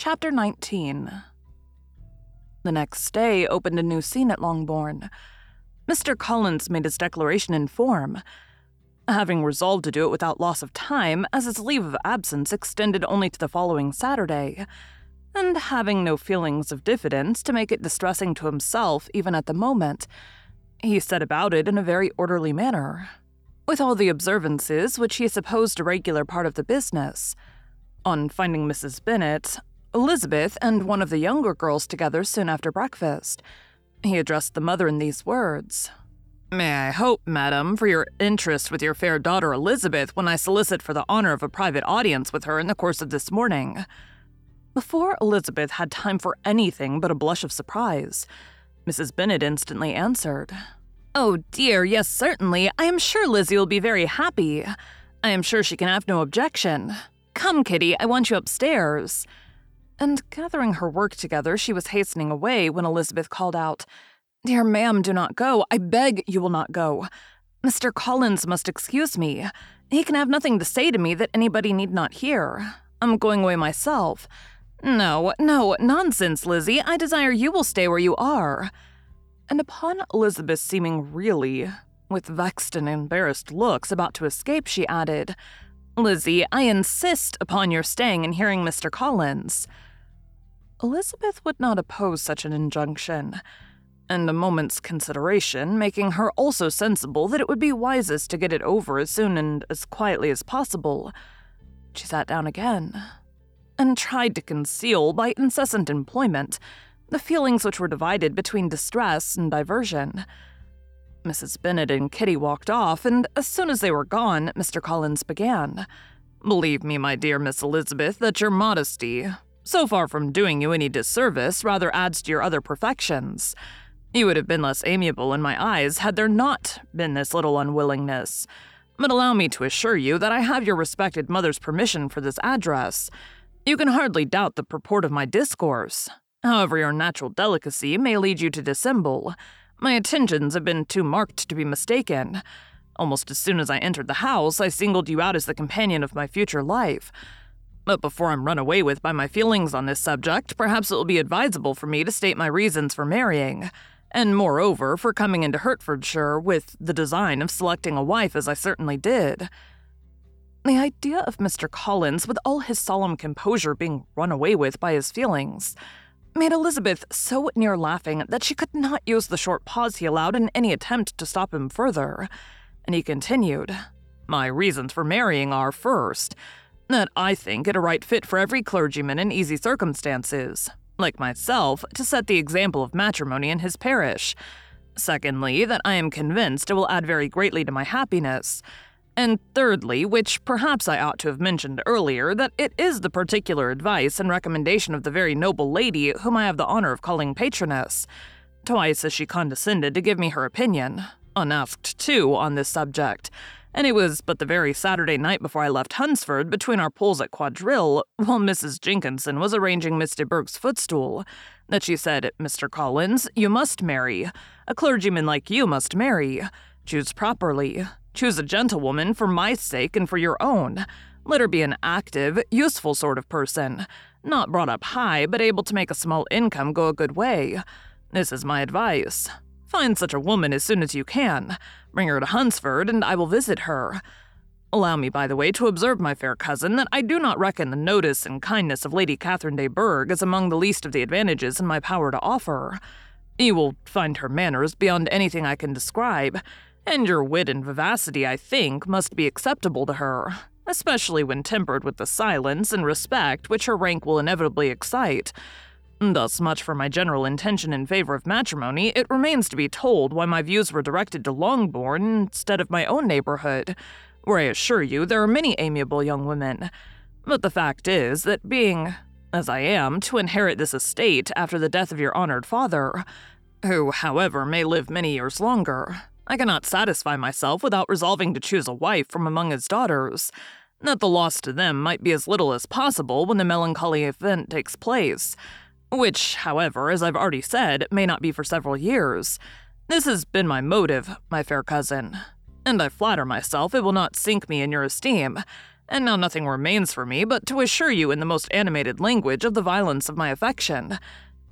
Chapter 19 The next day opened a new scene at Longbourn. Mr. Collins made his declaration in form, having resolved to do it without loss of time, as his leave of absence extended only to the following Saturday, and having no feelings of diffidence to make it distressing to himself even at the moment, he set about it in a very orderly manner, with all the observances which he supposed a regular part of the business. On finding Mrs. Bennet, Elizabeth and one of the younger girls together soon after breakfast. He addressed the mother in these words May I hope, madam, for your interest with your fair daughter Elizabeth when I solicit for the honor of a private audience with her in the course of this morning? Before Elizabeth had time for anything but a blush of surprise, Mrs. Bennet instantly answered, Oh dear, yes, certainly. I am sure Lizzie will be very happy. I am sure she can have no objection. Come, Kitty, I want you upstairs. And gathering her work together, she was hastening away when Elizabeth called out, Dear ma'am, do not go. I beg you will not go. Mr. Collins must excuse me. He can have nothing to say to me that anybody need not hear. I'm going away myself. No, no, nonsense, Lizzie. I desire you will stay where you are. And upon Elizabeth seeming really, with vexed and embarrassed looks, about to escape, she added, Lizzie, I insist upon your staying and hearing Mr. Collins. Elizabeth would not oppose such an injunction, and a moment's consideration making her also sensible that it would be wisest to get it over as soon and as quietly as possible, she sat down again and tried to conceal by incessant employment the feelings which were divided between distress and diversion. Mrs. Bennet and Kitty walked off, and as soon as they were gone, Mr. Collins began. Believe me, my dear Miss Elizabeth, that your modesty, so far from doing you any disservice, rather adds to your other perfections. You would have been less amiable in my eyes had there not been this little unwillingness. But allow me to assure you that I have your respected mother's permission for this address. You can hardly doubt the purport of my discourse. However, your natural delicacy may lead you to dissemble. My intentions have been too marked to be mistaken. Almost as soon as I entered the house, I singled you out as the companion of my future life. But before I'm run away with by my feelings on this subject, perhaps it will be advisable for me to state my reasons for marrying, and moreover, for coming into Hertfordshire with the design of selecting a wife as I certainly did. The idea of Mr. Collins, with all his solemn composure, being run away with by his feelings, made Elizabeth so near laughing that she could not use the short pause he allowed in any attempt to stop him further. And he continued, My reasons for marrying are, first, that I think it a right fit for every clergyman in easy circumstances, like myself, to set the example of matrimony in his parish. Secondly, that I am convinced it will add very greatly to my happiness. And thirdly, which perhaps I ought to have mentioned earlier, that it is the particular advice and recommendation of the very noble lady whom I have the honor of calling patroness. Twice has she condescended to give me her opinion, unasked too, on this subject, and it was but the very Saturday night before I left Hunsford between our pools at quadrille, while Mrs. Jenkinson was arranging de Bourgh's footstool, that she said, Mr. Collins, you must marry. A clergyman like you must marry. Choose properly. Choose a gentlewoman for my sake and for your own. Let her be an active, useful sort of person, not brought up high, but able to make a small income go a good way. This is my advice. Find such a woman as soon as you can. Bring her to Hunsford, and I will visit her. Allow me, by the way, to observe, my fair cousin, that I do not reckon the notice and kindness of Lady Catherine de Bourgh as among the least of the advantages in my power to offer. You will find her manners beyond anything I can describe, and your wit and vivacity, I think, must be acceptable to her, especially when tempered with the silence and respect which her rank will inevitably excite. Thus much for my general intention in favor of matrimony, it remains to be told why my views were directed to Longbourn instead of my own neighborhood, where I assure you there are many amiable young women. But the fact is that being, as I am, to inherit this estate after the death of your honored father, who, however, may live many years longer, I cannot satisfy myself without resolving to choose a wife from among his daughters, that the loss to them might be as little as possible when the melancholy event takes place which, however, as I've already said, may not be for several years. This has been my motive, my fair cousin, and I flatter myself it will not sink me in your esteem. And now nothing remains for me but to assure you in the most animated language of the violence of my affection.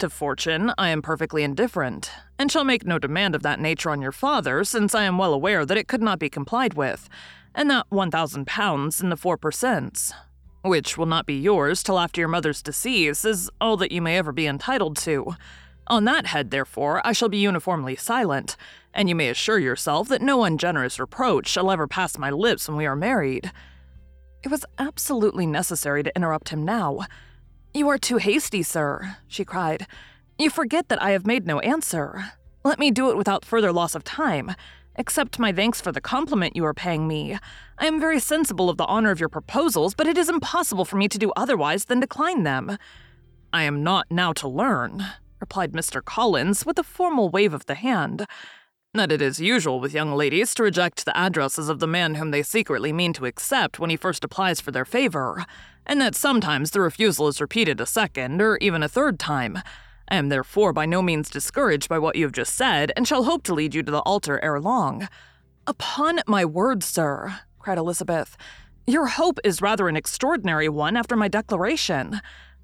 To fortune, I am perfectly indifferent, and shall make no demand of that nature on your father, since I am well aware that it could not be complied with, and that one thousand pounds in the four per cents which will not be yours till after your mother's decease, is all that you may ever be entitled to. On that head, therefore, I shall be uniformly silent, and you may assure yourself that no ungenerous reproach shall ever pass my lips when we are married. It was absolutely necessary to interrupt him now. You are too hasty, sir, she cried. You forget that I have made no answer. Let me do it without further loss of time. Accept my thanks for the compliment you are paying me. I am very sensible of the honor of your proposals, but it is impossible for me to do otherwise than decline them. I am not now to learn, replied Mr. Collins with a formal wave of the hand, that it is usual with young ladies to reject the addresses of the man whom they secretly mean to accept when he first applies for their favor, and that sometimes the refusal is repeated a second or even a third time. I am therefore by no means discouraged by what you have just said, and shall hope to lead you to the altar ere long. Upon my word, sir, cried Elizabeth, your hope is rather an extraordinary one after my declaration.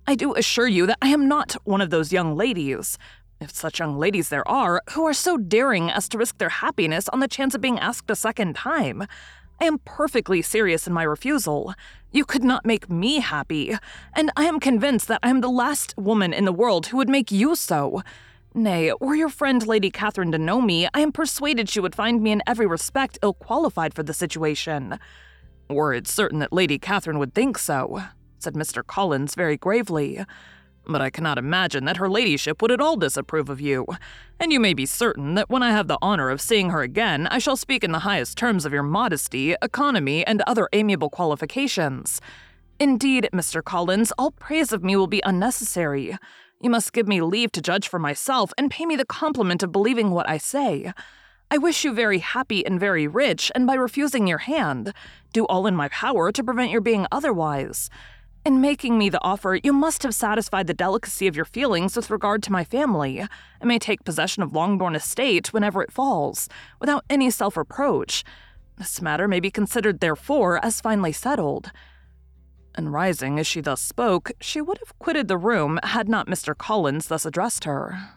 I do assure you that I am not one of those young ladies, if such young ladies there are, who are so daring as to risk their happiness on the chance of being asked a second time. I am perfectly serious in my refusal. You could not make me happy, and I am convinced that I am the last woman in the world who would make you so. Nay, were your friend Lady Catherine to know me, I am persuaded she would find me in every respect ill qualified for the situation. Were it certain that Lady Catherine would think so, said Mr. Collins very gravely, but I cannot imagine that her ladyship would at all disapprove of you, and you may be certain that when I have the honor of seeing her again, I shall speak in the highest terms of your modesty, economy, and other amiable qualifications. Indeed, Mr. Collins, all praise of me will be unnecessary. You must give me leave to judge for myself and pay me the compliment of believing what I say. I wish you very happy and very rich, and by refusing your hand, do all in my power to prevent your being otherwise. In making me the offer, you must have satisfied the delicacy of your feelings with regard to my family, and may take possession of Longbourn Estate whenever it falls, without any self reproach. This matter may be considered, therefore, as finally settled. And rising as she thus spoke, she would have quitted the room had not Mr. Collins thus addressed her.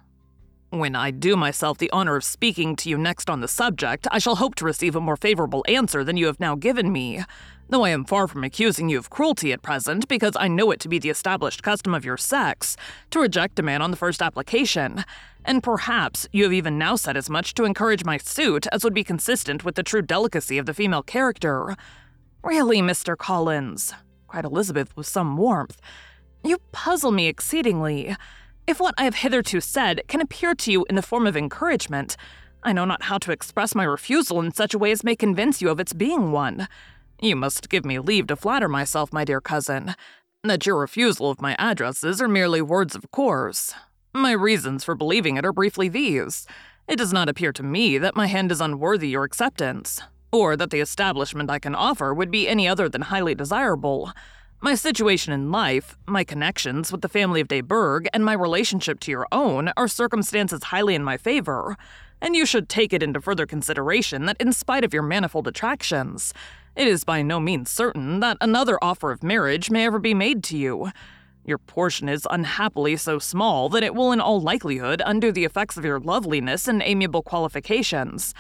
When I do myself the honor of speaking to you next on the subject, I shall hope to receive a more favorable answer than you have now given me though I am far from accusing you of cruelty at present, because I know it to be the established custom of your sex to reject a man on the first application. And perhaps you have even now said as much to encourage my suit as would be consistent with the true delicacy of the female character. Really, Mr. Collins, cried Elizabeth with some warmth, you puzzle me exceedingly. If what I have hitherto said can appear to you in the form of encouragement, I know not how to express my refusal in such a way as may convince you of its being one. You must give me leave to flatter myself, my dear cousin, that your refusal of my addresses are merely words of course. My reasons for believing it are briefly these. It does not appear to me that my hand is unworthy your acceptance, or that the establishment I can offer would be any other than highly desirable. My situation in life, my connections with the family of de Bourgh, and my relationship to your own are circumstances highly in my favor, and you should take it into further consideration that in spite of your manifold attractions, it is by no means certain that another offer of marriage may ever be made to you. Your portion is unhappily so small that it will in all likelihood undo the effects of your loveliness and amiable qualifications.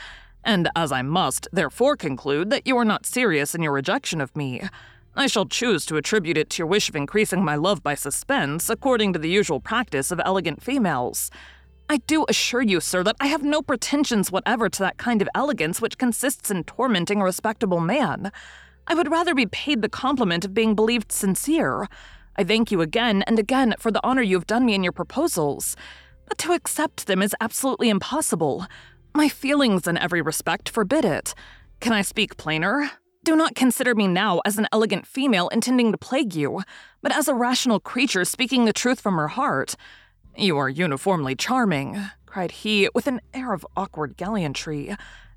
And as I must therefore conclude that you are not serious in your rejection of me, I shall choose to attribute it to your wish of increasing my love by suspense, according to the usual practice of elegant females. I do assure you, sir, that I have no pretensions whatever to that kind of elegance which consists in tormenting a respectable man. I would rather be paid the compliment of being believed sincere. I thank you again and again for the honor you have done me in your proposals. But to accept them is absolutely impossible. My feelings in every respect forbid it. Can I speak plainer? Do not consider me now as an elegant female intending to plague you, but as a rational creature speaking the truth from her heart. You are uniformly charming, cried he with an air of awkward gallantry,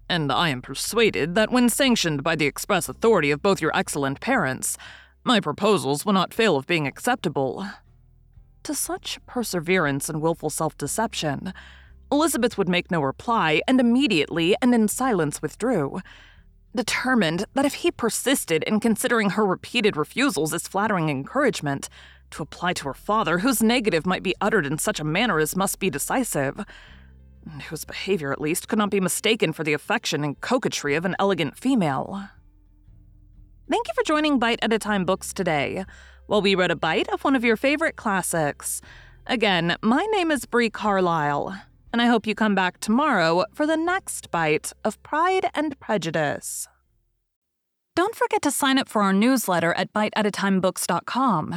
and I am persuaded that when sanctioned by the express authority of both your excellent parents, my proposals will not fail of being acceptable. To such perseverance and wilful self deception, Elizabeth would make no reply and immediately and in silence withdrew determined that if he persisted in considering her repeated refusals as flattering encouragement, to apply to her father, whose negative might be uttered in such a manner as must be decisive, and whose behavior at least could not be mistaken for the affection and coquetry of an elegant female. Thank you for joining Bite at a Time Books today, while we read a bite of one of your favorite classics. Again, my name is Bree Carlile and I hope you come back tomorrow for the next bite of Pride and Prejudice. Don't forget to sign up for our newsletter at biteatatimebooks.com